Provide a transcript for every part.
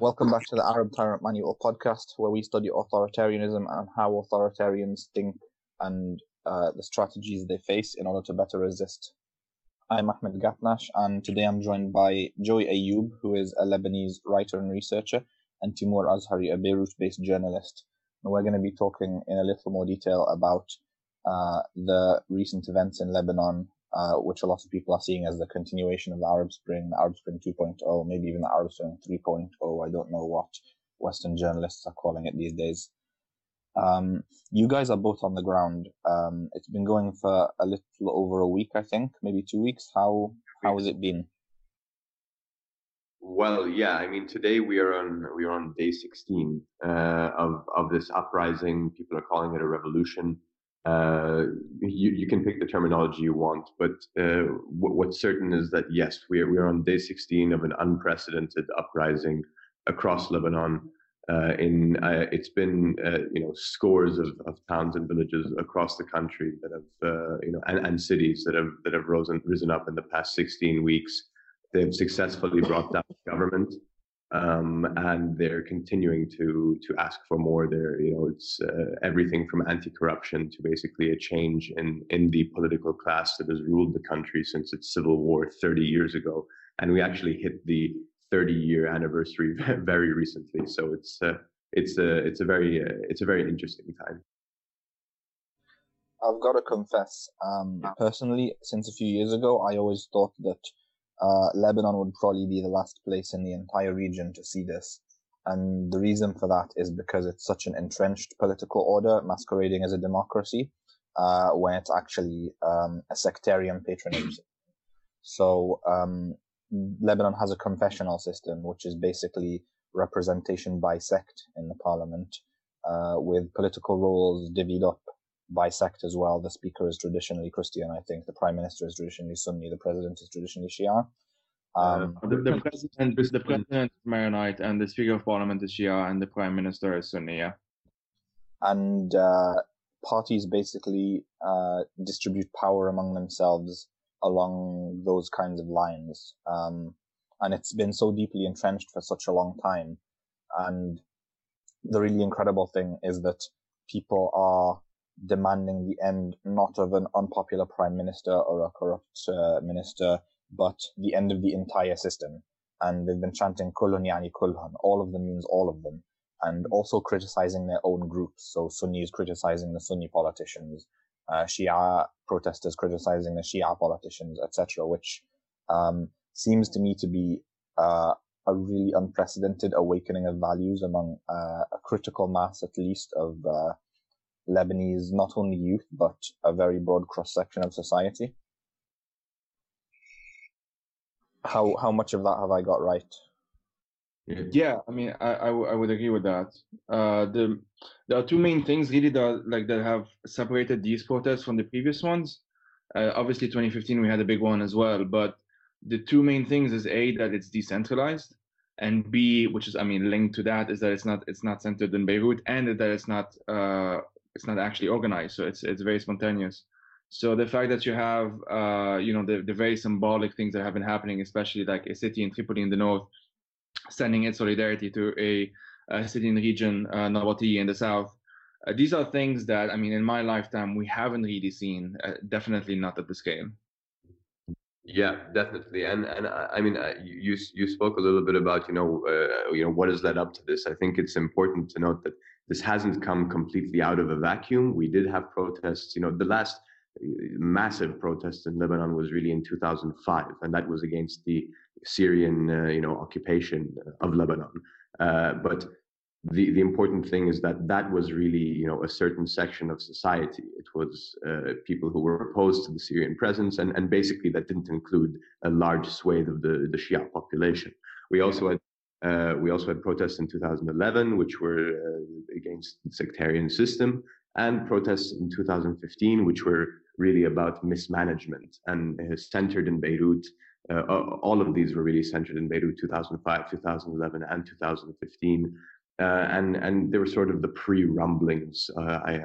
Welcome back to the Arab Tyrant Manual podcast, where we study authoritarianism and how authoritarians think and uh, the strategies they face in order to better resist. I'm Ahmed Gatnash, and today I'm joined by Joey Ayoub, who is a Lebanese writer and researcher, and Timur Azhari, a Beirut based journalist. And we're going to be talking in a little more detail about uh, the recent events in Lebanon, uh, which a lot of people are seeing as the continuation of the Arab Spring, the Arab Spring 2.0, maybe even the Arab Spring 3.0. I don't know what Western journalists are calling it these days. Um, you guys are both on the ground. Um, it's been going for a little over a week, I think, maybe two weeks. How how has it been? Well, yeah, I mean, today we are on we are on day 16 uh, of of this uprising. People are calling it a revolution. Uh, you you can pick the terminology you want, but uh, w- what's certain is that yes, we are we are on day 16 of an unprecedented uprising across Lebanon. Uh, in uh, it's been uh, you know scores of, of towns and villages across the country that have uh, you know and, and cities that have that have risen risen up in the past 16 weeks. They've successfully brought down government, um, and they're continuing to to ask for more. There, you know, it's uh, everything from anti-corruption to basically a change in in the political class that has ruled the country since its civil war 30 years ago. And we actually hit the 30 year anniversary very recently. So it's uh, it's a it's a very uh, it's a very interesting time. I've got to confess, um, personally, since a few years ago, I always thought that uh, Lebanon would probably be the last place in the entire region to see this. And the reason for that is because it's such an entrenched political order masquerading as a democracy, uh, when it's actually um, a sectarian patronage. So um, Lebanon has a confessional system, which is basically representation by sect in the parliament, uh, with political roles divvied up by sect as well. The speaker is traditionally Christian, I think. The prime minister is traditionally Sunni. The president is traditionally Shia. Um, uh, the, the, president, the president is Maronite, and the speaker of parliament is Shia, and the prime minister is Sunni. Yeah. And uh, parties basically uh, distribute power among themselves along those kinds of lines. Um, and it's been so deeply entrenched for such a long time. And the really incredible thing is that people are demanding the end not of an unpopular prime minister or a corrupt uh, minister, but the end of the entire system. And they've been chanting kulun yani kulhan. All of them means all of them. And also criticizing their own groups. So Sunnis criticizing the Sunni politicians, uh, Shia protesters criticizing the Shia politicians, etc., which um, seems to me to be uh, a really unprecedented awakening of values among uh, a critical mass, at least, of uh, Lebanese, not only youth, but a very broad cross section of society. How how much of that have I got right? Yeah, I mean, I, I, I would agree with that. Uh, the there are two main things really that like that have separated these protests from the previous ones. Uh, obviously, 2015 we had a big one as well, but the two main things is a that it's decentralized, and b which is I mean linked to that is that it's not it's not centered in Beirut, and that it's not uh, it's not actually organized, so it's it's very spontaneous. So the fact that you have uh, you know the the very symbolic things that have been happening, especially like a city in Tripoli in the north sending its solidarity to a, a city in the region, uh, in the south. Uh, these are things that, I mean, in my lifetime, we haven't really seen, uh, definitely not at the scale. Yeah, definitely, and and I mean, you you spoke a little bit about you know uh, you know what has led up to this. I think it's important to note that this hasn't come completely out of a vacuum. We did have protests. You know, the last uh, massive protest in Lebanon was really in 2005, and that was against the Syrian, uh, you know, occupation of Lebanon. Uh, but the, the important thing is that that was really, you know, a certain section of society. It was uh, people who were opposed to the Syrian presence, and, and basically that didn't include a large swathe of the, the Shia population. We also had uh, we also had protests in 2011, which were uh, against the sectarian system, and protests in 2015, which were really about mismanagement and centered in Beirut uh, all of these were really centered in Beirut 2005, 2011, and 2015. Uh, and and they were sort of the pre-rumblings uh, I,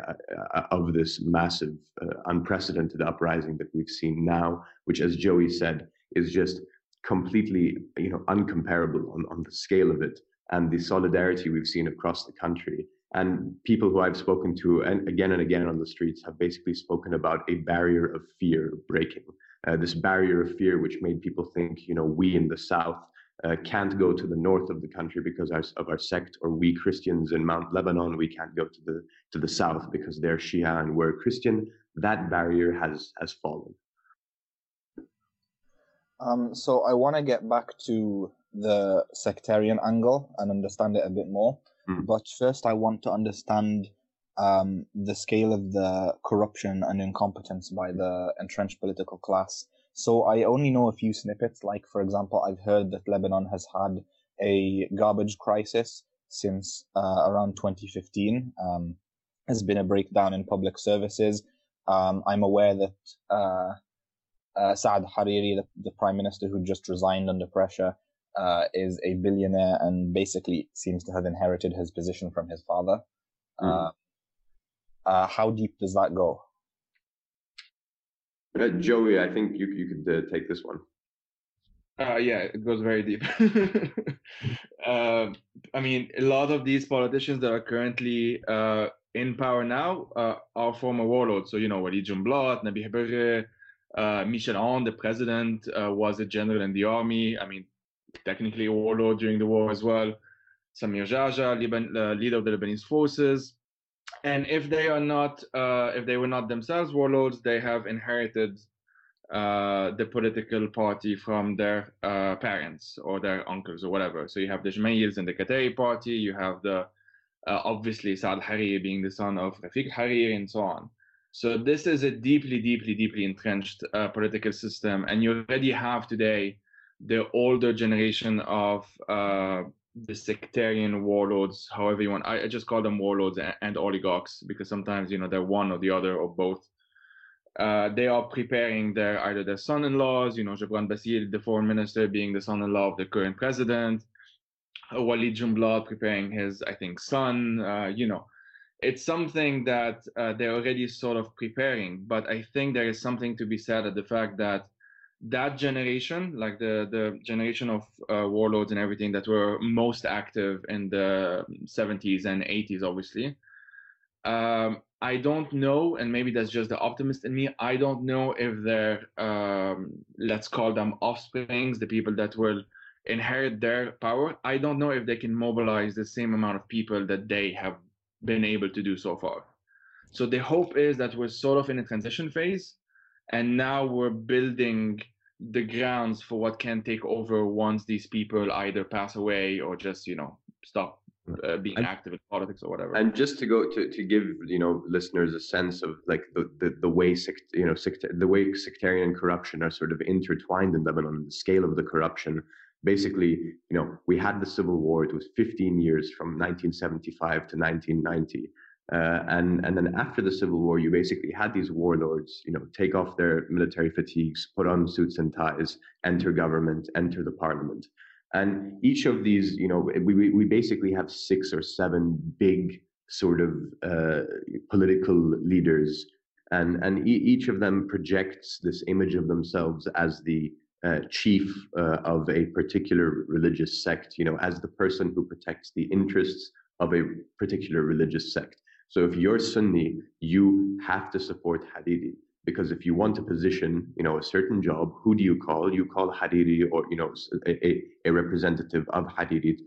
I, of this massive, uh, unprecedented uprising that we've seen now, which, as Joey said, is just completely you know uncomparable on, on the scale of it and the solidarity we've seen across the country. And people who I've spoken to, and again and again on the streets, have basically spoken about a barrier of fear breaking. Uh, this barrier of fear, which made people think, you know, we in the South uh, can't go to the north of the country because of our sect, or we Christians in Mount Lebanon, we can't go to the to the south because they're Shia and we're Christian. That barrier has has fallen. Um, so I want to get back to the sectarian angle and understand it a bit more. Mm. But first, I want to understand um, the scale of the corruption and incompetence by the entrenched political class. So I only know a few snippets. Like, for example, I've heard that Lebanon has had a garbage crisis since uh, around 2015. Um, has been a breakdown in public services. Um, I'm aware that uh, uh, Saad Hariri, the, the, prime minister who just resigned under pressure, uh, is a billionaire and basically seems to have inherited his position from his father. Mm. Uh, how deep does that go? Uh, Joey, I think you you could uh, take this one. Uh, yeah, it goes very deep. uh, I mean, a lot of these politicians that are currently uh, in power now uh, are former warlords. So, you know, Walid Jumblat, Nabih Berri, uh, Michel Aoun, the president, was a general in the army. I mean, technically a warlord during the war as well. Samir Geagea, Liban, leader of the Lebanese forces. And if they are not, uh, if they were not themselves warlords, they have inherited uh, the political party from their uh, parents or their uncles or whatever. So you have the Gemayels and the Kataeb party, you have the uh, obviously Saad Hariri being the son of Rafiq Hariri and so on. So this is a deeply, deeply, deeply entrenched uh, political system, and you already have today the older generation of uh, the sectarian warlords, however you want. I, I just call them warlords and, and, oligarchs because sometimes you know they're one or the other or both. Uh, they are preparing their either their son-in-laws, you know, Gebran Bassil, the foreign minister, being the son-in-law of the current president, Walid Jumblat preparing his, I think, son. Uh, you know, it's something that uh, they're already sort of preparing. But I think there is something to be said at the fact that that generation, like the the generation of uh, warlords and everything that were most active in the 70s and 80s, obviously. Um, I don't know, and maybe that's just the optimist in me. I don't know if they're, um, let's call them offsprings, the people that will inherit their power. I don't know if they can mobilize the same amount of people that they have been able to do so far. So the hope is that we're sort of in a transition phase, and now we're building the grounds for what can take over once these people either pass away or just you know stop uh, being and, active in politics or whatever. And just to go to, to give you know listeners a sense of like the the, the way sect, you know sect, the way sectarian corruption are sort of intertwined in Lebanon, the scale of the corruption basically, you know, we had the civil war. It was 15 years from 1975 to 1990. Uh, and and then after the civil war, you basically had these warlords, you know, take off their military fatigues, put on suits and ties, enter government, enter the parliament, and each of these, you know, we we basically have six or seven big sort of uh, political leaders, and and e- each of them projects this image of themselves as the uh, chief uh, of a particular religious sect, you know, as the person who protects the interests of a particular religious sect. So if you're Sunni, you have to support Hariri because if you want a position, you know, a certain job, who do you call? You call Hariri or you know a, a representative of Hariri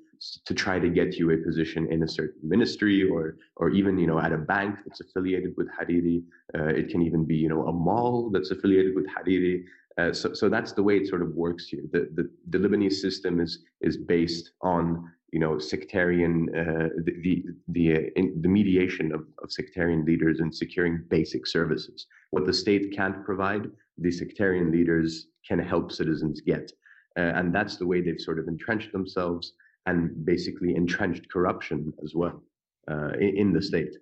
to try to get you a position in a certain ministry or or even you know at a bank that's affiliated with Hariri. Uh, it can even be you know a mall that's affiliated with Hariri. Uh, so, so that's the way it sort of works here. The, the, the Lebanese system is is based on you know sectarian uh, the the the, uh, in, the mediation of, of sectarian leaders in securing basic services. What the state can't provide, the sectarian leaders can help citizens get, uh, and that's the way they've sort of entrenched themselves and basically entrenched corruption as well uh, in, in the state.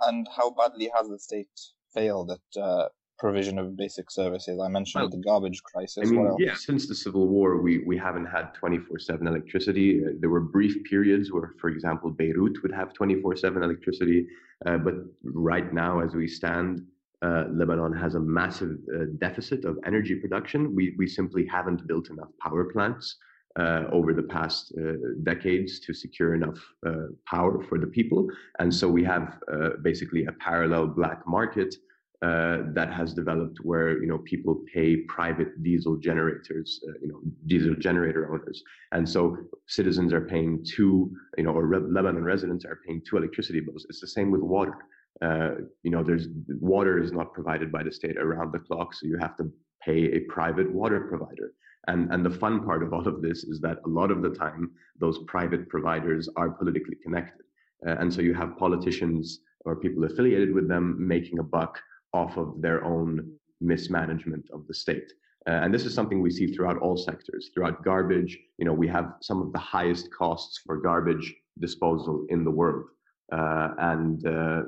And how badly has the state failed at uh, provision of basic services. I mentioned well, the garbage crisis. I mean, yeah, since the Civil War, we, we haven't had 24 7 electricity. Uh, there were brief periods where, for example, Beirut would have 24 7 electricity. Uh, but right now, as we stand, uh, Lebanon has a massive uh, deficit of energy production. We, we simply haven't built enough power plants. uh, over the past uh, decades to secure enough uh, power for the people. And so we have uh, basically a parallel black market uh, that has developed where you know people pay private diesel generators, uh, you know diesel generator owners, and so citizens are paying two, you know, or Re- Lebanon residents are paying two electricity bills. It's the same with water. Uh, you know, there's water is not provided by the state around the clock, so you have to pay a private water provider. And, and the fun part of all of this is that a lot of the time, those private providers are politically connected. Uh, and so you have politicians or people affiliated with them making a buck off of their own mismanagement of the state. Uh, and this is something we see throughout all sectors. Throughout garbage, you know, we have some of the highest costs for garbage disposal in the world, uh, and, uh,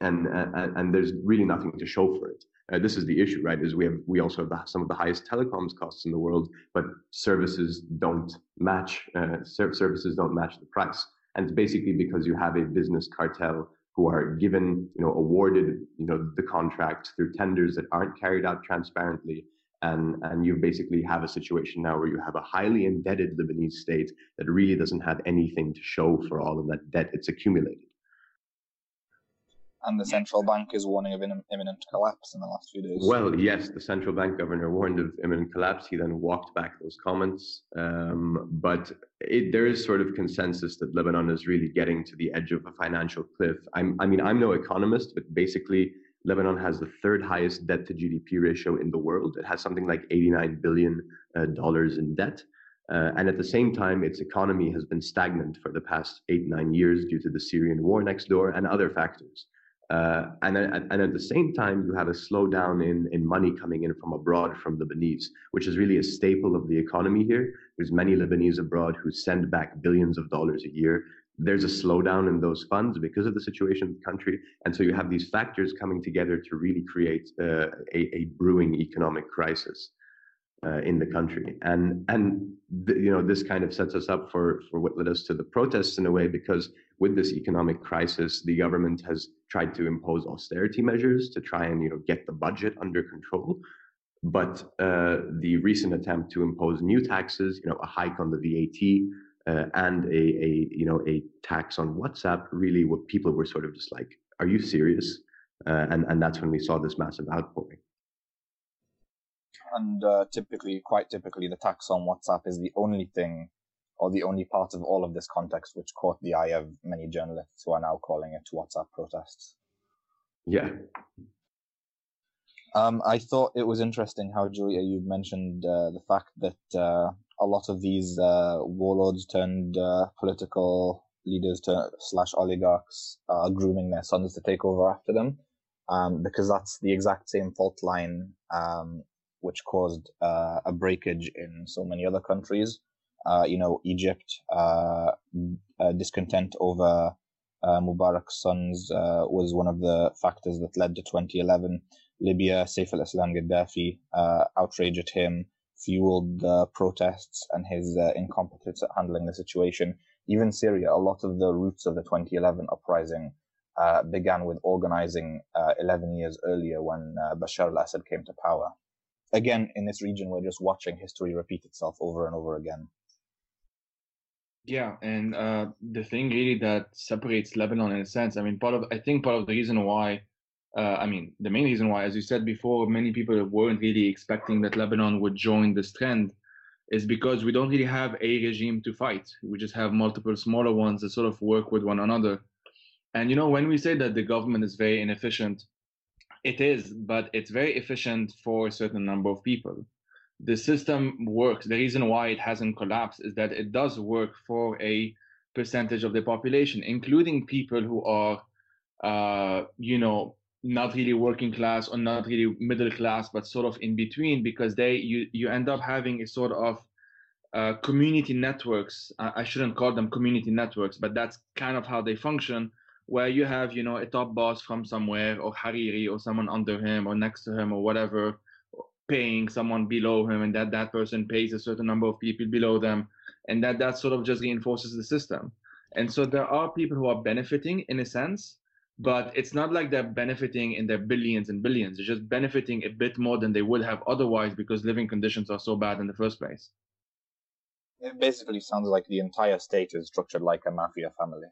and and and there's really nothing to show for it. Uh, this is the issue, right? Is we have we also have the, some of the highest telecoms costs in the world, but services don't match. Uh, services don't match the price, and it's basically because you have a business cartel who are given, you know, awarded, you know, the contract through tenders that aren't carried out transparently. And, and you basically have a situation now where you have a highly indebted Lebanese state that really doesn't have anything to show for all of that debt it's accumulated and the central bank is warning of imminent collapse in the last few days. Well, yes, the central bank governor warned of imminent collapse. He then walked back those comments. Um, but it, there is sort of consensus that Lebanon is really getting to the edge of a financial cliff. I'm, I mean, I'm no economist, but basically, Lebanon has the third highest debt to GDP ratio in the world. It has something like 89 billion uh, dollars in debt. Uh, and at the same time, its economy has been stagnant for the past eight, nine years due to the Syrian war next door and other factors. Uh, and, and at the same time, you have a slowdown in, in money coming in from abroad from Lebanese, which is really a staple of the economy here. There's many Lebanese abroad who send back billions of dollars a year. There's a slowdown in those funds because of the situation in the country. And so you have these factors coming together to really create uh, a, a brewing economic crisis uh, in the country. And and the, you know this kind of sets us up for for what led us to the protests in a way because with this economic crisis, the government has tried to impose austerity measures to try and you know get the budget under control. But uh, the recent attempt to impose new taxes, you know, a hike on the VAT uh, and a, a you know a tax on WhatsApp, really, what people were sort of just like, "Are you serious?" Uh, and and that's when we saw this massive outpouring and uh, typically, quite typically, the tax on WhatsApp is the only thing or the only part of all of this context which caught the eye of many journalists who are now calling it WhatsApp protests. Yeah. Um, I thought it was interesting how Joey you mentioned uh, the fact that uh, a lot of these uh, warlords turned uh, political leaders to slash oligarchs are grooming their sons to take over after them, um, because that's the exact same fault line um, which caused uh, a breakage in so many other countries. Uh, you know, Egypt, uh, uh discontent over Mubarak's sons was one of the factors that led to 2011. Libya, Saif al-Islam Gaddafi, outrage at him fueled the protests and his incompetence at handling the situation. Even Syria, a lot of the roots of the 2011 uprising uh, began with organizing uh, 11 years earlier when uh, Bashar al-Assad came to power again, in this region, we're just watching history repeat itself over and over again. Yeah, and uh, the thing really that separates Lebanon in a sense, I mean, part of I think part of the reason why, uh, I mean, the main reason why, as you said before, many people weren't really expecting that Lebanon would join this trend, is because we don't really have a regime to fight. We just have multiple smaller ones that sort of work with one another. And you know, when we say that the government is very inefficient, it is, but it's very efficient for a certain number of people. The system works. The reason why it hasn't collapsed is that it does work for a percentage of the population, including people who are, uh, you know, not really working class or not really middle class, but sort of in between, because they you you end up having a sort of uh, community networks. I, I shouldn't call them community networks, but that's kind of how they function where you have you know a top boss from somewhere or hariri or someone under him or next to him or whatever paying someone below him and that that person pays a certain number of people below them and that that sort of just reinforces the system and so there are people who are benefiting in a sense but it's not like they're benefiting in their billions and billions they're just benefiting a bit more than they would have otherwise because living conditions are so bad in the first place It basically sounds like the entire state is structured like a mafia family.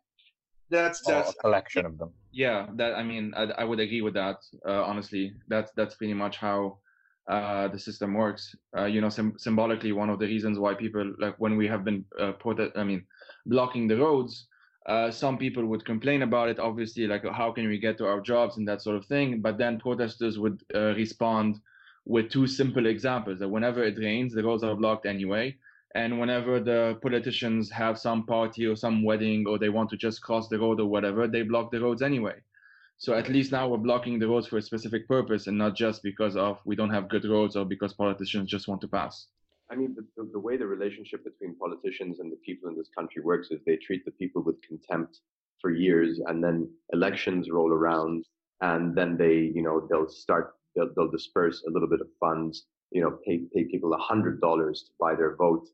That's that's a collection of them. Yeah, that I mean, I, I would agree with that. Uh, honestly, that's that's pretty much how uh, the system works. Uh, you know, sim- symbolically, one of the reasons why people like when we have been uh, prote- I mean, blocking the roads. Uh, some people would complain about it, obviously, like how can we get to our jobs and that sort of thing. But then protesters would uh, respond with two simple examples: that whenever it rains, the roads are blocked anyway, and whenever the politicians have some party or some wedding or they want to just cross the road or whatever, they block the roads anyway. So at least now we're blocking the roads for a specific purpose and not just because of we don't have good roads or because politicians just want to pass. I mean, the, the, the way the relationship between politicians and the people in this country works is they treat the people with contempt for years and then elections roll around and then they, you know, they'll start, they'll, they'll disperse a little bit of funds, you know, pay, pay people a hundred dollars to buy their vote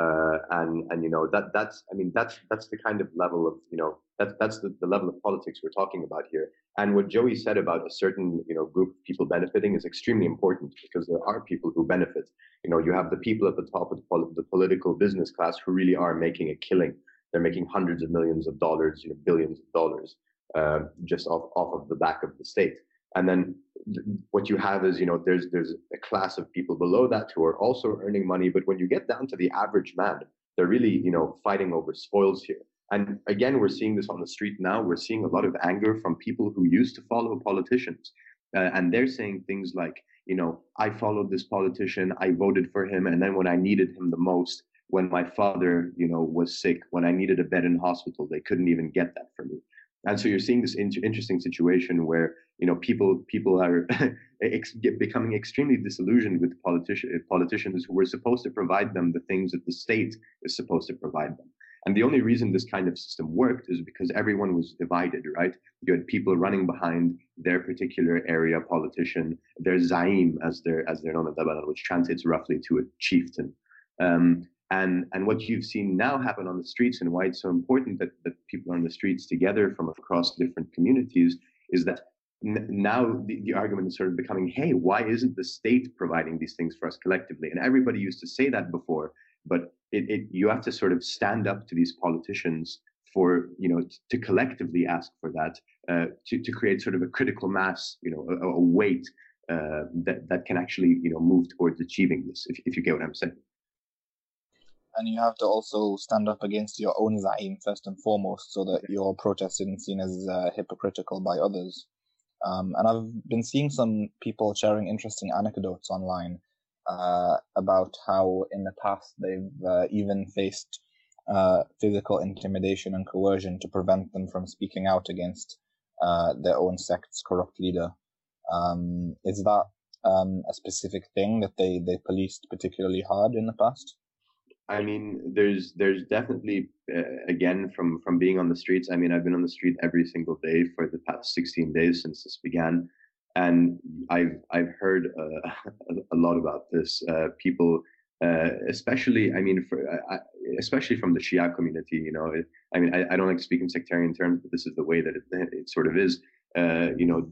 uh, and and you know that that's I mean that's that's the kind of level of you know that's that's the, the level of politics we're talking about here. And what Joey said about a certain you know group of people benefiting is extremely important because there are people who benefit. You know, you have the people at the top of the, pol- the political business class who really are making a killing. They're making hundreds of millions of dollars, you know, billions of dollars uh, just off off of the back of the state. And then what you have is, you know, there's there's a class of people below that who are also earning money. But when you get down to the average man, they're really, you know, fighting over spoils here. And again, we're seeing this on the street now. We're seeing a lot of anger from people who used to follow politicians. Uh, and they're saying things like, you know, I followed this politician, I voted for him, and then when I needed him the most, when my father, you know, was sick, when I needed a bed in hospital, they couldn't even get that for me. And so you're seeing this in- interesting situation where you know people people are ex- becoming extremely disillusioned with politici- politicians who were supposed to provide them the things that the state is supposed to provide them. And the only reason this kind of system worked is because everyone was divided, right? You had people running behind their particular area politician, their zaim, as they're as they're known in Lebanon, which translates roughly to a chieftain. Um, and, and what you've seen now happen on the streets and why it's so important that, that people are on the streets together from across different communities is that n- now the, the argument is sort of becoming, hey, why isn't the state providing these things for us collectively? And everybody used to say that before, but it, it you have to sort of stand up to these politicians for you know t- to collectively ask for that uh, to to create sort of a critical mass, you know, a, a weight uh, that that can actually you know move towards achieving this. If if you get what I'm saying and you have to also stand up against your own zaim first and foremost, so that your protest isn't seen as uh, hypocritical by others. Um, and I've been seeing some people sharing interesting anecdotes online uh, about how in the past they've uh, even faced uh, physical intimidation and coercion to prevent them from speaking out against uh, their own sect's corrupt leader. Um, is that um, a specific thing that they, they policed particularly hard in the past? I mean, there's there's definitely uh, again from from being on the streets. I mean, I've been on the street every single day for the past 16 days since this began, and I've I've heard uh, a lot about this. Uh, people, uh, especially, I mean, for, especially from the Shia community. You know, I mean, I, I, don't like to speak in sectarian terms, but this is the way that it, it sort of is. Uh, you know,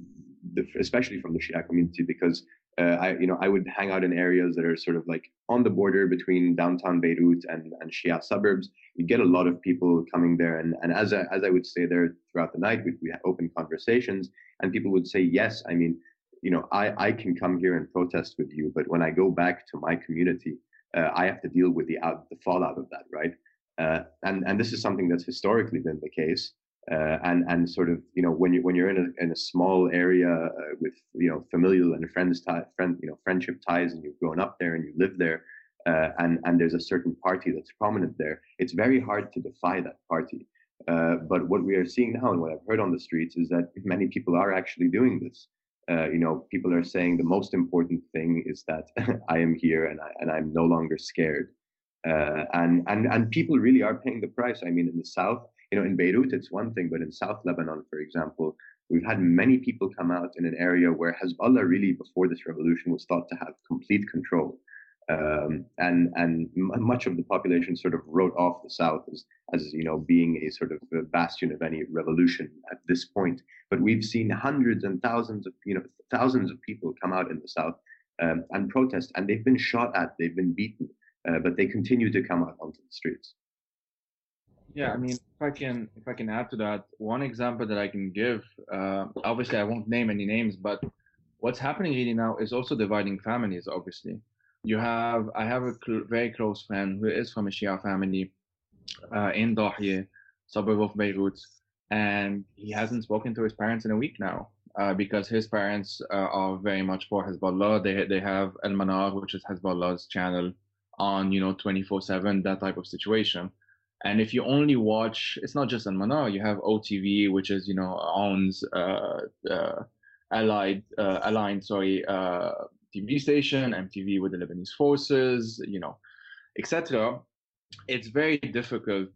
the, especially from the Shia community, because uh, I, you know, I would hang out in areas that are sort of like on the border between downtown Beirut and, and Shia suburbs. You get a lot of people coming there. And, and as, I, as I would stay there throughout the night, we, we had open conversations and people would say, yes, I mean, you know, I, I can come here and protest with you, but when I go back to my community, uh, I have to deal with the out, the fallout of that, right? Uh, and and this is something that's historically been the case uh, and and sort of you know when you when you're in a in a small area uh, with you know familial and friends tie, friend you know friendship ties and you've grown up there and you live there uh, and and there's a certain party that's prominent there it's very hard to defy that party. Uh, but what we are seeing now and what I've heard on the streets is that many people are actually doing this. Uh, you know people are saying the most important thing is that I am here and I and I'm no longer scared. Uh, and and and people really are paying the price. I mean in the south you know, in Beirut, it's one thing, but in South Lebanon, for example, we've had many people come out in an area where Hezbollah really, before this revolution, was thought to have complete control. Um, and and much of the population sort of wrote off the South as, as you know being a sort of a bastion of any revolution at this point. But we've seen hundreds and thousands of you know thousands of people come out in the South um, and protest, and they've been shot at, they've been beaten. uh, but they continue to come out onto the streets. Yeah, I mean, if I can, if I can add to that, one example that I can give, uh, obviously I won't name any names, but what's happening really now is also dividing families. Obviously, you have, I have a cl- very close friend who is from a Shia family uh, in Dahiya, suburb of Beirut, and he hasn't spoken to his parents in a week now. Uh, because his parents uh, are very much for Hezbollah. They they have Al Manar, which is Hezbollah's channel, on you know 24/7, that type of situation. And if you only watch, it's not just Al Manar. You have OTV, which is you know owns uh, uh, allied uh, aligned sorry uh, TV station, MTV with the Lebanese forces, you know, etc. It's very difficult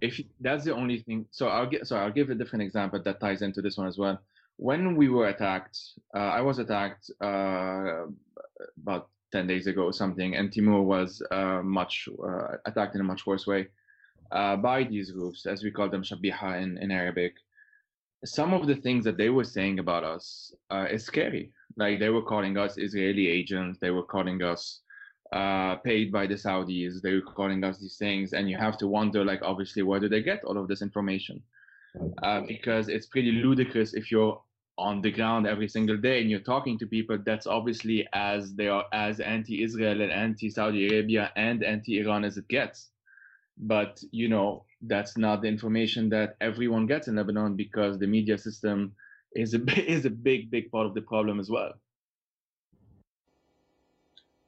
if that's the only thing. So I'll get so I'll give a different example that ties into this one as well when we were attacked, uh, I was attacked uh, about 10 days ago or something, and Timur was uh, much uh, attacked in a much worse way uh, by these groups, as we call them shabiha in, in Arabic. Some of the things that they were saying about us uh, is scary. Like they were calling us Israeli agents, they were calling us paid by the Saudis, they were calling us these things, and you have to wonder, like, obviously, where do they get all of this information? uh, because it's pretty ludicrous if you're on the ground every single day and you're talking to people that's obviously as they are as anti-israel and anti-saudi arabia and anti-iran as it gets but you know that's not the information that everyone gets in lebanon because the media system is a is a big big part of the problem as well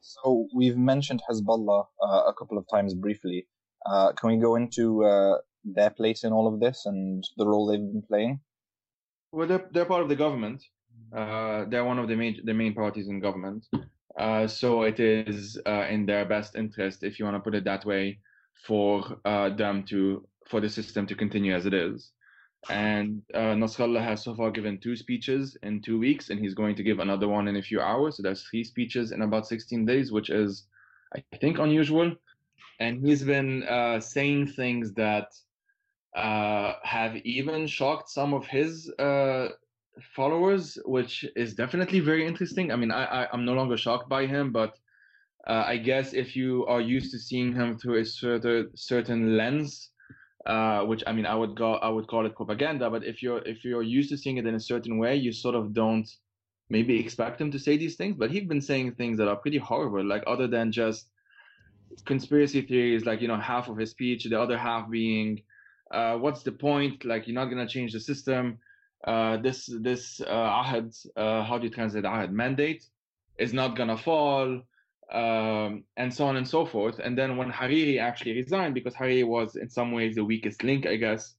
so we've mentioned hezbollah uh, a couple of times briefly uh, can we go into uh, their place in all of this and the role they've been playing? Well, they're, they're part of the government. Uh, they're one of the main the main parties in government. Uh, so it is uh, in their best interest, if you want to put it that way, for uh, them to for the system to continue as it is. And uh, Nasrallah has so far given two speeches in two weeks, and he's going to give another one in a few hours. So there's three speeches in about 16 days, which is, I think, unusual. And he's been uh, saying things that uh, have even shocked some of his uh, followers, which is definitely very interesting. I mean, I, I am no longer shocked by him, but uh, I guess if you are used to seeing him through a certain certain lens, uh, which I mean, I would go I would call it propaganda, but if you're if you're used to seeing it in a certain way, you sort of don't maybe expect him to say these things. But he's been saying things that are pretty horrible, like other than just conspiracy theories, like you know, half of his speech, the other half being uh, what's the point? Like you're not gonna change the system. Uh, this this uh, ahad, uh, how do you translate ahad? Mandate is not gonna fall, um, and so on and so forth. And then when Hariri actually resigned, because Hariri was in some ways the weakest link, I guess,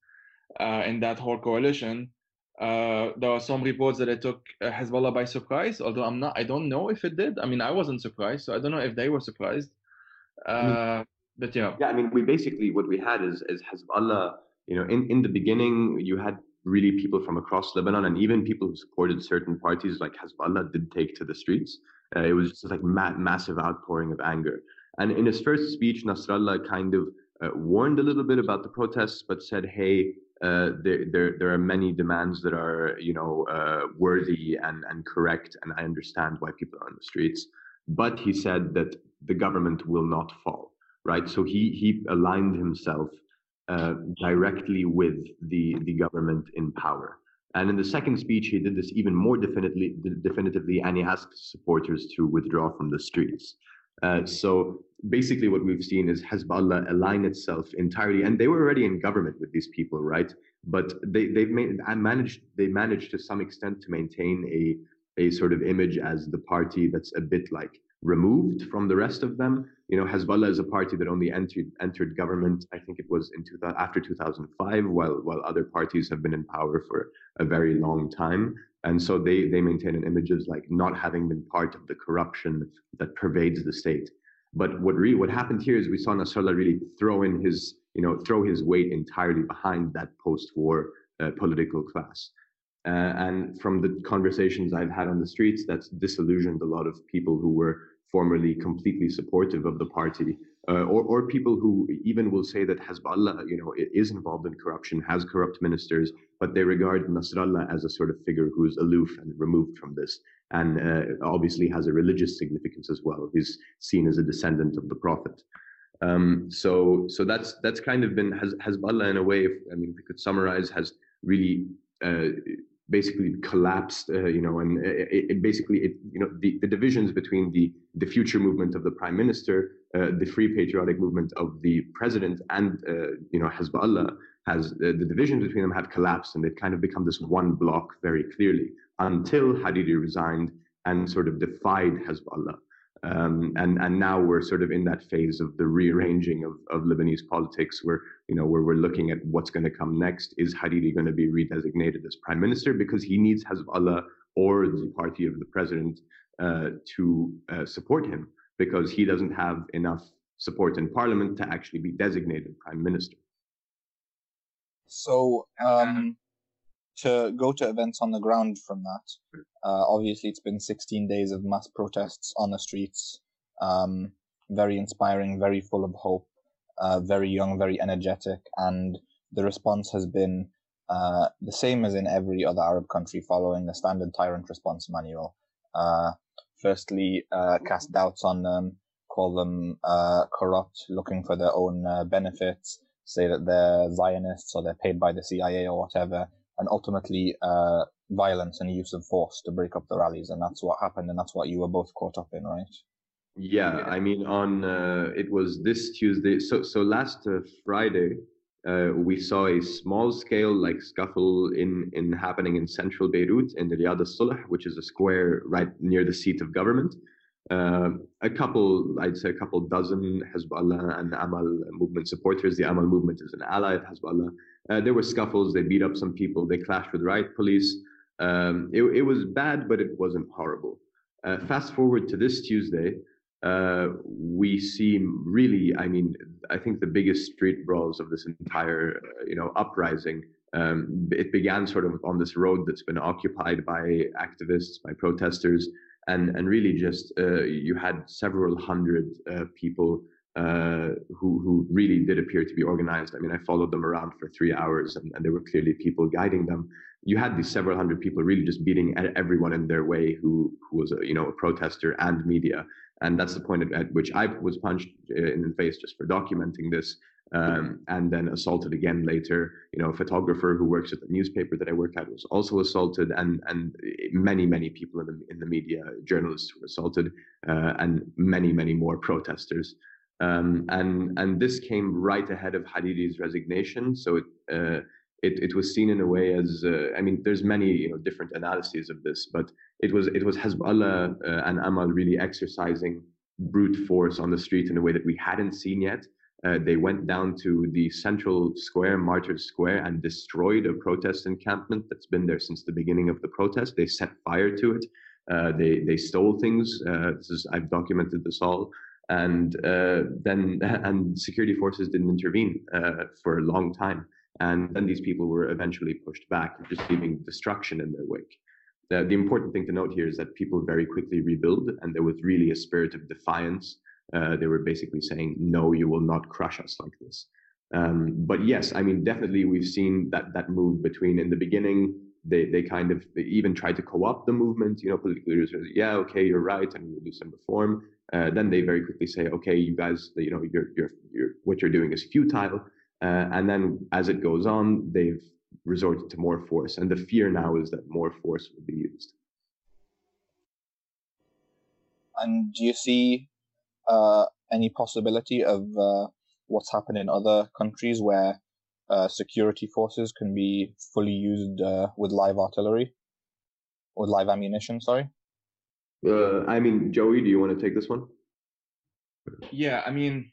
uh, in that whole coalition. Uh, there are some reports that it took uh, Hezbollah by surprise. Although I'm not, I don't know if it did. I mean, I wasn't surprised, so I don't know if they were surprised. Uh, but yeah. Yeah, I mean, we basically what we had is is Hezbollah. You know, in in the beginning, you had really people from across Lebanon, and even people who supported certain parties like Hezbollah did take to the streets. Uh, it was just like ma- massive outpouring of anger. And in his first speech, Nasrallah kind of uh, warned a little bit about the protests, but said, "Hey, uh, there, there, there are many demands that are, you know, uh, worthy and, and correct, and I understand why people are on the streets. But he said that the government will not fall right? So he he aligned himself uh, directly with the the government in power. And in the second speech, he did this even more definitively, definitively, and he asked supporters to withdraw from the streets. Uh, so basically, what we've seen is Hezbollah align itself entirely, and they were already in government with these people, right? But they they've made, managed they managed to some extent to maintain a a sort of image as the party that's a bit like removed from the rest of them. You know, Hezbollah is a party that only entered entered government. I think it was in two, after 2005, while while other parties have been in power for a very long time. And so they they maintain an image of like not having been part of the corruption that pervades the state. But what really what happened here is we saw Nasrallah really throw in his you know throw his weight entirely behind that post-war uh, political class. Uh, and from the conversations I've had on the streets, that's disillusioned a lot of people who were formerly completely supportive of the party, uh, or, or people who even will say that Hezbollah, you know, is involved in corruption, has corrupt ministers, but they regard Nasrallah as a sort of figure who is aloof and removed from this. and uh, obviously has a religious significance as well. He's seen as a descendant of the Prophet. Um, so, so that's that's kind of been Hezbollah in a way. If, I mean, if we could summarize, has really uh, basically collapsed. Uh, you know, and it, it, basically, it you know, the, the divisions between the the future movement of the prime minister, uh, the free patriotic movement of the president, and uh, you know, Hezbollah has uh, the divisions between them have collapsed, and they've kind of become this one block very clearly until Hariri resigned and sort of defied Hezbollah. Um, and and now we're sort of in that phase of the rearranging of, of Lebanese politics, where you know where we're looking at what's going to come next. Is Hariri going to be redesignated as prime minister because he needs Hezbollah or the party of the president uh, to uh, support him because he doesn't have enough support in parliament to actually be designated prime minister. So um, to go to events on the ground from that. Uh, obviously, it's been 16 days of mass protests on the streets. Um, very inspiring, very full of hope, uh, very young, very energetic, and the response has been uh, the same as in every other Arab country, following the standard tyrant response manual. Uh, firstly, uh, cast doubts on them, call them uh, corrupt, looking for their own benefits, say that they're Zionists or they're paid by the CIA or whatever, and ultimately uh, violence and use of force to break up the rallies, and that's what happened, and that's what you were both caught up in, right? Yeah, I mean, on uh, it was this Tuesday. So, so last uh, Friday, uh, we saw a small scale like scuffle in in happening in central Beirut in the Riyad al-Sulh, which is a square right near the seat of government. Uh, a couple, I'd say a couple dozen Hezbollah and Amal movement supporters. The Amal movement is an ally of Hezbollah. Uh, there were scuffles. They beat up some people. They clashed with riot police. Um, it, it, was bad, but it wasn't horrible. Uh, fast forward to this Tuesday, uh, we see really, I mean, I think the biggest street brawls of this entire, uh, you know, uprising. Um, it began sort of on this road that's been occupied by activists, by protesters, and and really just uh, you had several hundred uh, people uh, who who really did appear to be organized. I mean, I followed them around for three hours, and, and there were clearly people guiding them. You had these several hundred people really just beating everyone in their way who who was a, you know a protester and media, and that's the point at, at which I was punched uh, in the face just for documenting this. Um, and then assaulted again later. You know, a photographer who works at the newspaper that I work at was also assaulted, and and many many people in the in the media, journalists were assaulted, uh, and many many more protesters. Um, and and this came right ahead of Hariri's resignation, so it uh, it, it was seen in a way as uh, I mean, there's many you know different analyses of this, but it was it was Hezbollah uh, and Amal really exercising brute force on the street in a way that we hadn't seen yet. Uh, they went down to the central square, Martyrs Square, and destroyed a protest encampment that's been there since the beginning of the protest. They set fire to it. Uh, they they stole things. Uh, this is I've documented this all and uh, then and security forces didn't intervene uh, for a long time and then these people were eventually pushed back just leaving destruction in their wake the, the important thing to note here is that people very quickly rebuild and there was really a spirit of defiance uh, they were basically saying no you will not crush us like this um, but yes i mean definitely we've seen that that move between in the beginning they, they kind of they even tried to co-opt the movement you know political leaders were yeah okay you're right and we'll do some reform uh, then they very quickly say, okay, you guys, you know, you're, you're, you're, what you're doing is futile. Uh, and then as it goes on, they've resorted to more force. And the fear now is that more force will be used. And do you see uh, any possibility of uh, what's happened in other countries where uh, security forces can be fully used uh, with live artillery? With live ammunition, sorry? Uh, I mean, Joey, do you want to take this one? Yeah, I mean,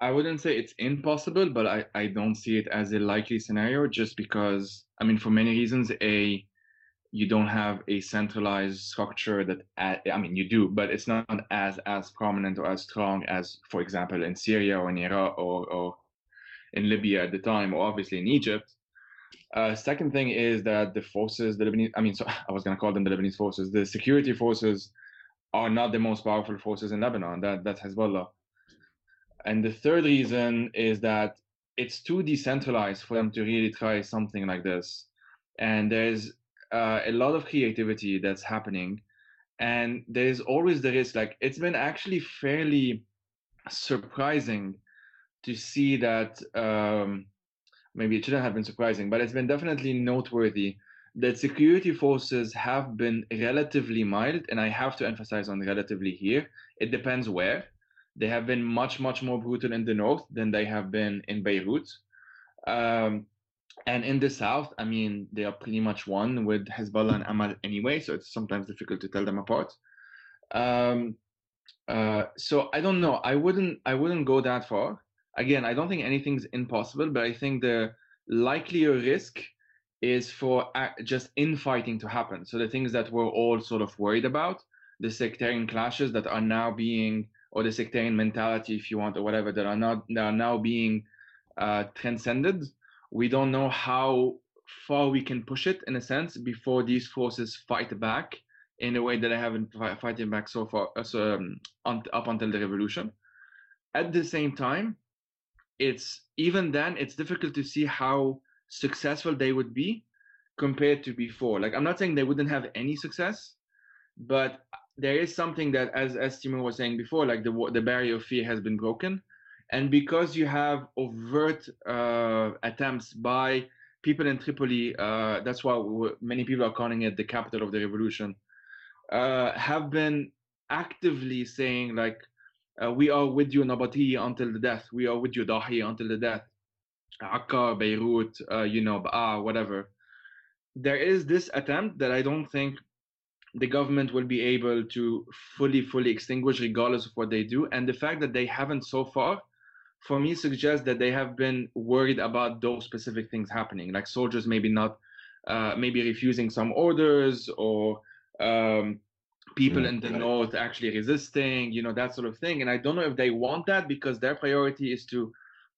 I wouldn't say it's impossible, but I, I don't see it as a likely scenario just because, I mean, for many reasons. A, you don't have a centralized structure that, I mean, you do, but it's not as as prominent or as strong as, for example, in Syria or in Iraq or, or in Libya at the time, or obviously in Egypt. Uh, second thing is that the forces, the Lebanese, I mean, so I was going to call them the Lebanese forces, the security forces are not the most powerful forces in Lebanon. That that's Hezbollah. And the third reason is that it's too decentralized for them to really try something like this. And there's uh, a lot of creativity that's happening. and there is always the risk. Like it's been actually fairly surprising to see that. Um, maybe it shouldn't have been surprising, but it's been definitely noteworthy that security forces have been relatively mild, and I have to emphasize on relatively here. It depends where. They have been much, much more brutal in the north than they have been in Beirut. Um, and in the south, I mean, they are pretty much one with Hezbollah and Amal anyway, so it's sometimes difficult to tell them apart. Um, uh, so I don't know. I wouldn't. I wouldn't go that far. Again, I don't think anything's impossible, but I think the likelier risk is for just infighting to happen. So the things that we're all sort of worried about, the sectarian clashes that are now being, or the sectarian mentality, if you want, or whatever, that are not that are now being uh, transcended we don't know how far we can push it in a sense before these forces fight back in a way that they haven't fighting back so far uh, so, um, up until the revolution. At the same time it's even then it's difficult to see how successful they would be compared to before. Like i'm not saying they wouldn't have any success but there is something that as as Timur was saying before like the the barrier of fear has been broken and because you have overt uh, attempts by people in Tripoli, uh, that's why many people are calling it the capital of the revolution, uh, have been actively saying like, uh, we are with you Nabatieh until the death. We are with you Dahi until the death. Akkar, Beirut, uh, you know, whatever. There is this attempt that I don't think the government will be able to fully, fully extinguish regardless of what they do. And the fact that they haven't so far for me suggests that they have been worried about those specific things happening, like soldiers maybe not, uh, maybe refusing some orders or um, people in the north actually resisting, you know, that sort of thing. And I don't know if they want that because their priority is to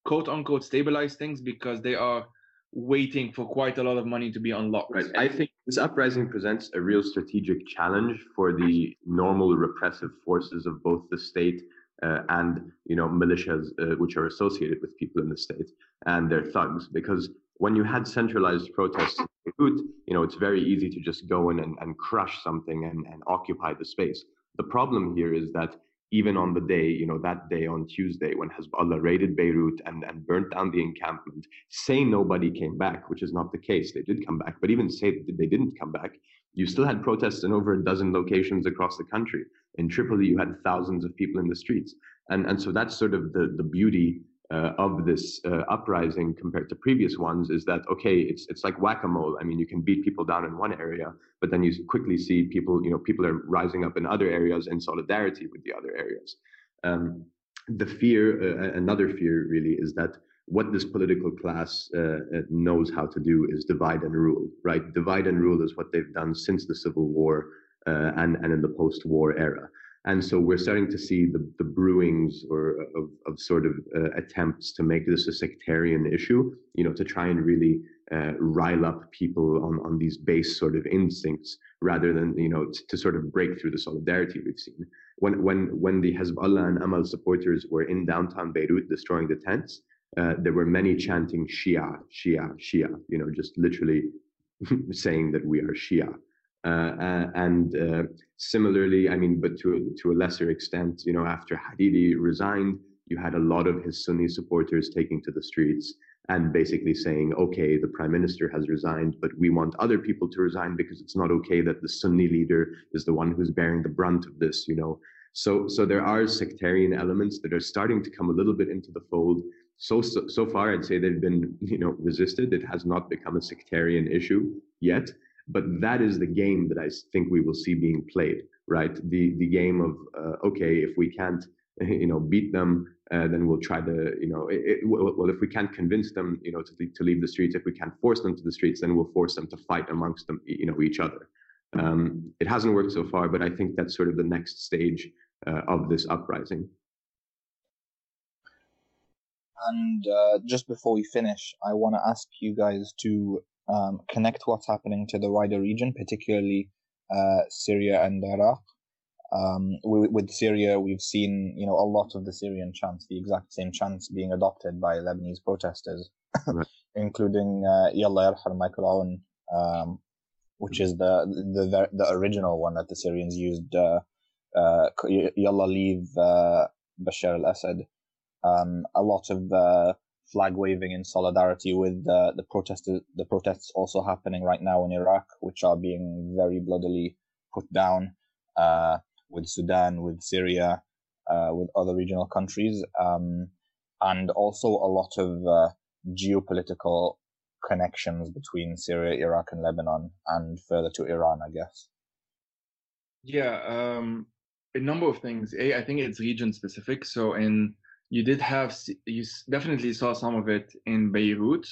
quote unquote stabilize things because they are waiting for quite a lot of money to be unlocked. Right. I think this uprising presents a real strategic challenge for the normal repressive forces of both the state uh, and you know militias uh, which are associated with people in the state and their thugs because when you had centralized protests in Beirut, you know it's very easy to just go in and, and crush something and, and occupy the space the problem here is that even on the day, you know, that day on Tuesday when Hezbollah raided Beirut and, and burnt down the encampment, say nobody came back, which is not the case. They did come back, but even say that they didn't come back, you still had protests in over a dozen locations across the country. In Tripoli, you had thousands of people in the streets. And, and so that's sort of the, the beauty uh, of this uh, uprising compared to previous ones is that okay it's it's like whack-a-mole i mean you can beat people down in one area but then you quickly see people you know people are rising up in other areas in solidarity with the other areas um, the fear uh, another fear really is that what this political class uh, uh, knows how to do is divide and rule right divide and rule is what they've done since the civil war uh, and and in the post-war era and so we're starting to see the, the brewings or of, of sort of uh, attempts to make this a sectarian issue, you know, to try and really uh, rile up people on, on these base sort of instincts rather than, you know, to sort of break through the solidarity we've seen. When, when, when the Hezbollah and Amal supporters were in downtown Beirut destroying the tents, uh, there were many chanting Shia, Shia, Shia, you know, just literally saying that we are Shia. Uh, uh, and uh, similarly, I mean, but to to a lesser extent, you know, after Hariri resigned, you had a lot of his Sunni supporters taking to the streets and basically saying, okay, the prime minister has resigned, but we want other people to resign because it's not okay that the Sunni leader is the one who's bearing the brunt of this, you know. So, so there are sectarian elements that are starting to come a little bit into the fold. So, so, far, I'd say they've been, you know, resisted. It has not become a sectarian issue yet. But that is the game that I think we will see being played, right? The the game of uh, okay, if we can't you know beat them, uh, then we'll try to you know it, it, well if we can't convince them you know to to leave the streets, if we can't force them to the streets, then we'll force them to fight amongst them you know each other. Um, it hasn't worked so far, but I think that's sort of the next stage uh, of this uprising. And uh, just before we finish, I want to ask you guys to um, connect what's happening to the wider region, particularly uh, Syria and Iraq. Um, we, with Syria, we've seen you know a lot of the Syrian chants, the exact same chants being adopted by Lebanese protesters, right. including uh, Yalla Yarham Michel Aoun, um, which is the the the original one that the Syrians used. Uh, uh, Yalla leave uh, Bashar al-Assad. Um, a lot of uh, flag waving in solidarity with uh, the protest the protests also happening right now in Iraq, which are being very bloodily put down uh, with Sudan, with Syria, uh, with other regional countries, um, and also a lot of uh, geopolitical connections between Syria, Iraq, and Lebanon, and further to Iran, I guess. Yeah, um, a number of things. A, I think it's region specific. So in you did have you definitely saw some of it in Beirut.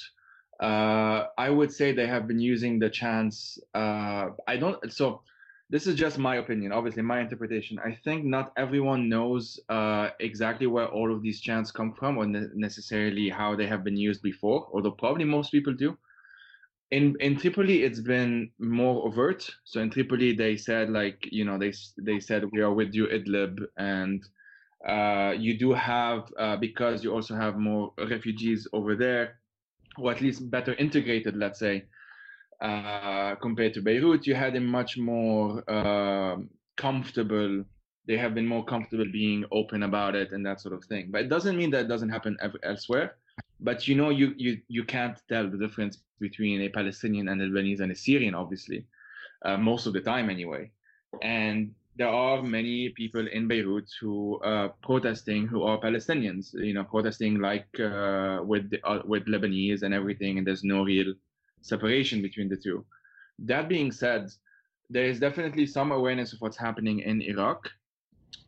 Uh, I would say they have been using the chance. Uh, I don't. So this is just my opinion, obviously my interpretation. I think not everyone knows uh, exactly where all of these chants come from or ne- necessarily how they have been used before, although probably most people do. In in Tripoli, it's been more overt. So in Tripoli, they said like you know they they said we are with you Idlib, and uh, you do have uh, because you also have more refugees over there, or at least better integrated, let's say uh, compared to Beirut, you had a much more uh, comfortable. They have been more comfortable being open about it and that sort of thing. But it doesn't mean that it doesn't happen elsewhere. But you know, you you you can't tell the difference between a Palestinian and a Lebanese and a Syrian, obviously, uh, most of the time anyway. And there are many people in Beirut who are uh, protesting who are Palestinians, you know, protesting like uh, with the, uh, with Lebanese and everything, and there's no real separation between the two. That being said, there is definitely some awareness of what's happening in Iraq.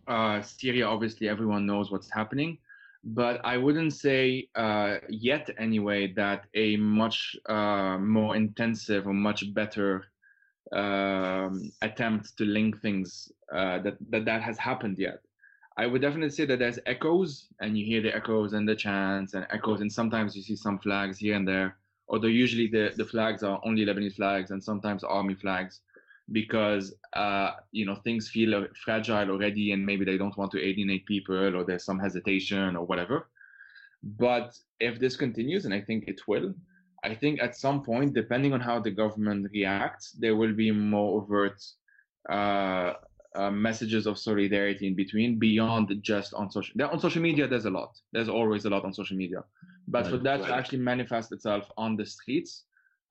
Uh, Syria, obviously, everyone knows what's happening, but I wouldn't say uh, yet, anyway, that a much uh, more intensive or much better um, attempt to link things uh, that, that that has happened yet. I would definitely say that there's echoes, and you hear the echoes and the chants and echoes, and sometimes you see some flags here and there although usually the, the flags are only Lebanese flags and sometimes army flags because uh, you know things feel fragile already and maybe they don't want to alienate people or there's some hesitation or whatever. But if this continues, and I think it will, I think at some point, depending on how the government reacts, there will be more overt uh, uh, messages of solidarity in between beyond just on social on social media there's a lot. There's always a lot on social media. But right, for that right. to actually manifest itself on the streets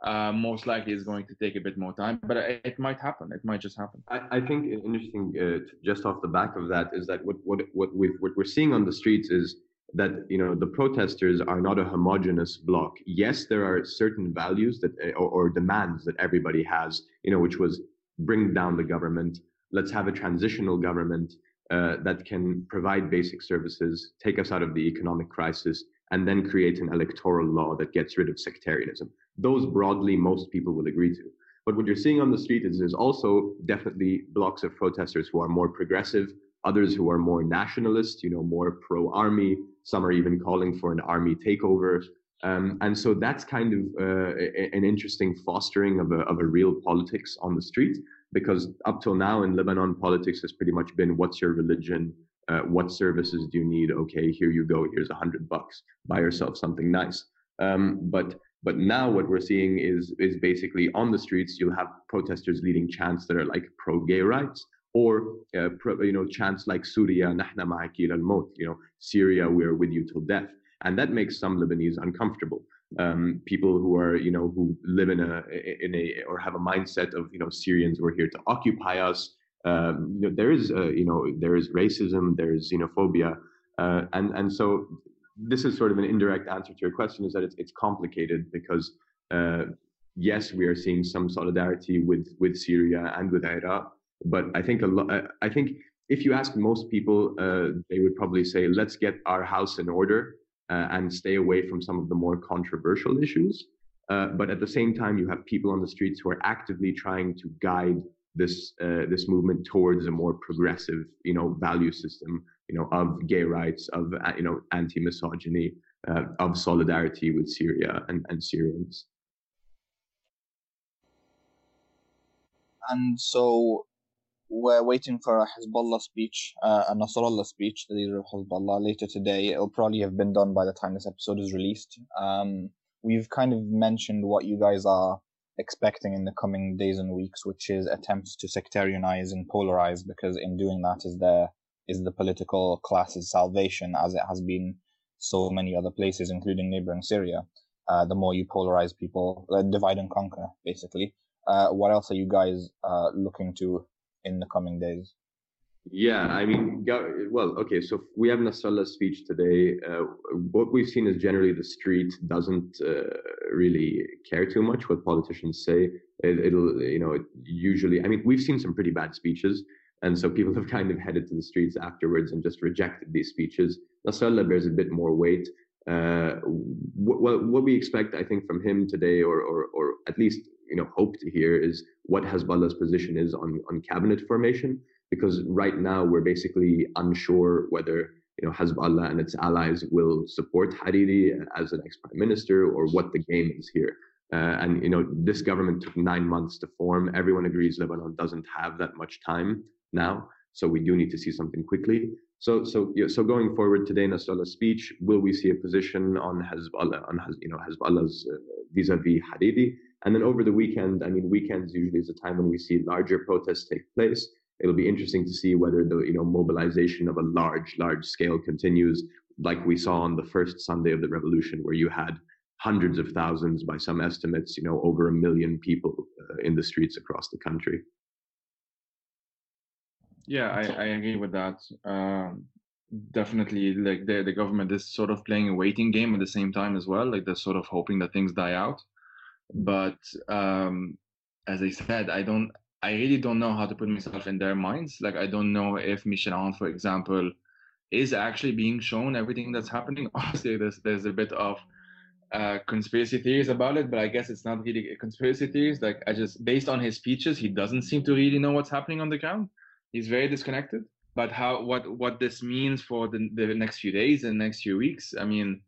uh, most likely is going to take a bit more time but it, it might happen. It might just happen. I, I think interesting uh, just off the back of that is that what what what, we what we're seeing on the streets is that you know the protesters are not a homogenous block yes there are certain values that or, or demands that everybody has you know which was bring down the government let's have a transitional government uh, that can provide basic services, take us out of the economic crisis, and then create an electoral law that gets rid of sectarianism. Those broadly, most people will agree to. But what you're seeing on the street is there's also definitely blocks of protesters who are more progressive, others who are more nationalist, you know, more pro-army. Some are even calling for an army takeover. Um, and so that's kind of uh, an interesting fostering of a, of a real politics on the street because up till now in Lebanon, politics has pretty much been what's your religion? Uh, what services do you need? Okay, here you go. Here's a hundred bucks. Buy yourself something nice. Um, but but now what we're seeing is is basically on the streets you'll have protesters leading chants that are like pro-gay rights or uh, you know chants like Syria nahna ma'aki al you know Syria we're with you till death and that makes some Lebanese uncomfortable um, people who are you know who live in a in a or have a mindset of you know Syrians were here to occupy us. Um, you know, there is uh, you know there is racism, there is xenophobia, uh, and and so this is sort of an indirect answer to your question is that it's it's complicated because uh, yes we are seeing some solidarity with with Syria and with Iraq, but I think a lot I think if you ask most people, uh, they would probably say, let's get our house in order uh, and stay away from some of the more controversial issues. Uh, but at the same time, you have people on the streets who are actively trying to guide this uh, this movement towards a more progressive, you know, value system, you know, of gay rights, of uh, you know, anti-misogyny, uh, of solidarity with Syria and, and Syrians. And so we're waiting for a Hezbollah speech, uh, a Nasrallah speech, the leader of Hezbollah, later today. It'll probably have been done by the time this episode is released. Um, we've kind of mentioned what you guys are expecting in the coming days and weeks, which is attempts to sectarianize and polarize, because in doing that is the is the political class's salvation, as it has been so many other places, including neighboring Syria. Uh, the more you polarize people, uh, divide and conquer, basically. Uh, what else are you guys uh, looking to in the coming days? Yeah, I mean, well, okay. So we have Nasrallah's speech today. Uh, what we've seen is generally the street doesn't uh, really care too much what politicians say. It, will you know, usually. I mean, we've seen some pretty bad speeches, and so people have kind of headed to the streets afterwards and just rejected these speeches. Nasrallah bears a bit more weight. Uh, what, what we expect, I think, from him today, or, or, or at least you know, hope to hear, is what Hezbollah's position is on on cabinet formation because right now we're basically unsure whether you know Hezbollah and its allies will support Hariri as the next prime minister or what the game is here. Uh, and you know this government took nine months to form. Everyone agrees Lebanon doesn't have that much time now, so we do need to see something quickly. So so so going forward today, Nasrallah's speech, will we see a position on Hezbollah on you know Hezbollah's uh, vis-a-vis Hariri? And then over the weekend, I mean, weekends usually is a time when we see larger protests take place. It'll be interesting to see whether the you know mobilization of a large large scale continues like we saw on the first sunday of the revolution where you had hundreds of thousands by some estimates you know over a million people uh, in the streets across the country. Yeah i, I agree with that. Um, definitely like the, the government is sort of playing a waiting game at the same time as well like they're sort of hoping that things die out but um, as i said i don't I really don't know how to put myself in their minds. Like I don't know if Michel Aoun, for example, is actually being shown everything that's happening. Honestly, there's there's a bit of uh, conspiracy theories about it, but I guess it's not really a conspiracy theories. Like I just based on his speeches, he doesn't seem to really know what's happening on the ground. He's very disconnected. But how what what this means for the the next few days and next few weeks, I mean,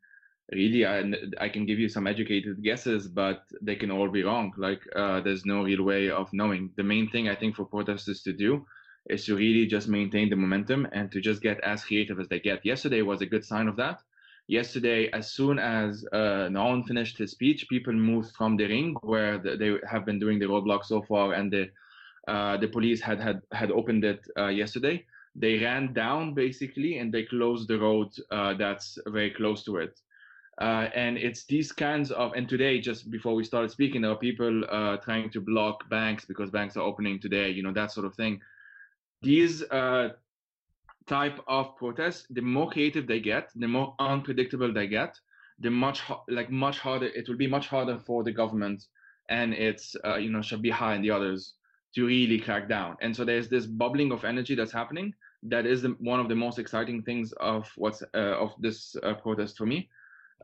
really I, I can give you some educated guesses but they can all be wrong. Like uh, there's no real way of knowing. The main thing i think for protesters to do is to really just maintain the momentum and to just get as creative as they get. Yesterday was a good sign of that. Yesterday as soon as uh, Aoun finished his speech people moved from the ring where the, they have been doing the roadblock so far and the uh, the police had had had opened it uh, yesterday. They ran down basically and they closed the road uh, that's very close to it uh, and it's these kinds of, and today, just before we started speaking, there are people uh, trying to block banks because banks are opening today, you know, that sort of thing. These uh, type of protests, the more creative they get, the more unpredictable they get, the much, like much harder, it will be much harder for the government and it's, uh, you know, Shabiha and the others to really crack down. And so there's this bubbling of energy that's happening. That is the, one of the most exciting things of what's, uh, of this uh, protest for me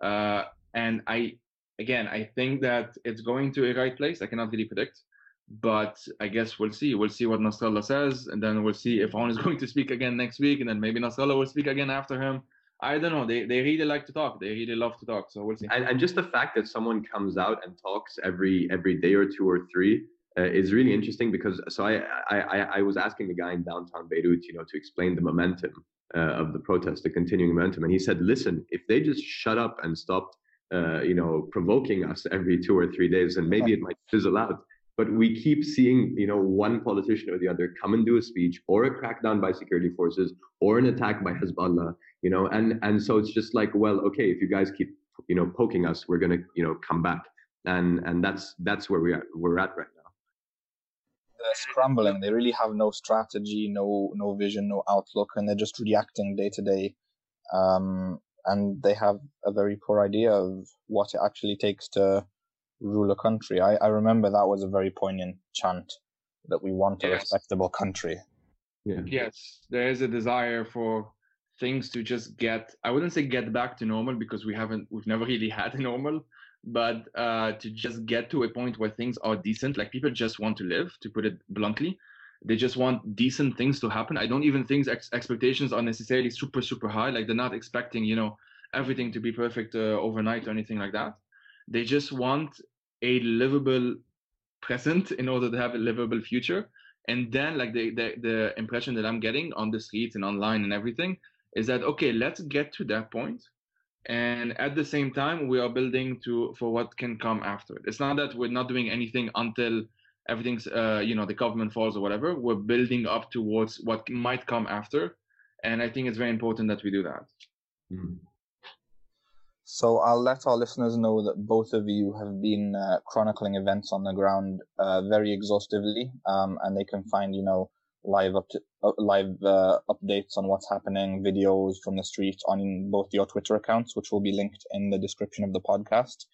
uh, and I, again, I think that it's going to a right place. I cannot really predict, but I guess we'll see. We'll see what Nasrallah says, and then we'll see if Aoun is going to speak again next week, and then maybe Nasrallah will speak again after him. I don't know. They they really like to talk. They really love to talk. So we'll see. And, and just the fact that someone comes out and talks every every day or two or three uh, is really interesting because so I, I I was asking the guy in downtown Beirut, you know, to explain the momentum uh, of the protest, the continuing momentum. And he said, listen, if they just shut up and stopped, uh, you know, provoking us every two or three days, and maybe it might fizzle out. But we keep seeing, you know, one politician or the other come and do a speech, or a crackdown by security forces, or an attack by Hezbollah, you know, and and so it's just like, well, okay, if you guys keep, you know, poking us, we're gonna, you know, come back, and and that's that's where we are, we're at right now they're scrambling. They really have no strategy, no no vision, no outlook, and they're just reacting day to day. Um, and they have a very poor idea of what it actually takes to rule a country. I, I remember that was a very poignant chant that we want a yes. respectable country. Yeah. Yes, there is a desire for things to just get I wouldn't say get back to normal because we haven't we've never really had a normal, but uh, to just get to a point where things are decent, like people just want to live, to put it bluntly. They just want decent things to happen. I don't even think ex- expectations are necessarily super, super high. Like they're not expecting, you know, everything to be perfect uh, overnight or anything like that. They just want a livable present in order to have a livable future. And then, like the, the the impression that I'm getting on the streets and online and everything is that okay, let's get to that point and at the same time we are building to for what can come after it. It's not that we're not doing anything until everything's uh, you know the government falls or whatever. We're building up towards what might come after. And i think it's very important that we do that. Mm. so i'll let our listeners know that both of you have been uh, chronicling events on the ground uh, very exhaustively um, and they can find you know live up to, uh, live uh, updates on what's happening, videos from the street on both your Twitter accounts, which will be linked in the description of the podcast.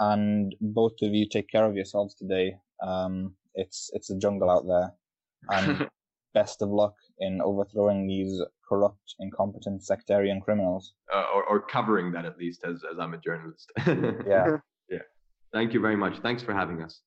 And both of you take care of yourselves today. Um, it's it's a jungle out there, and best of luck in overthrowing these corrupt, incompetent, sectarian criminals. Uh, or, or covering that at least, as as I'm a journalist. yeah. Yeah. Thank you very much. Thanks for having us.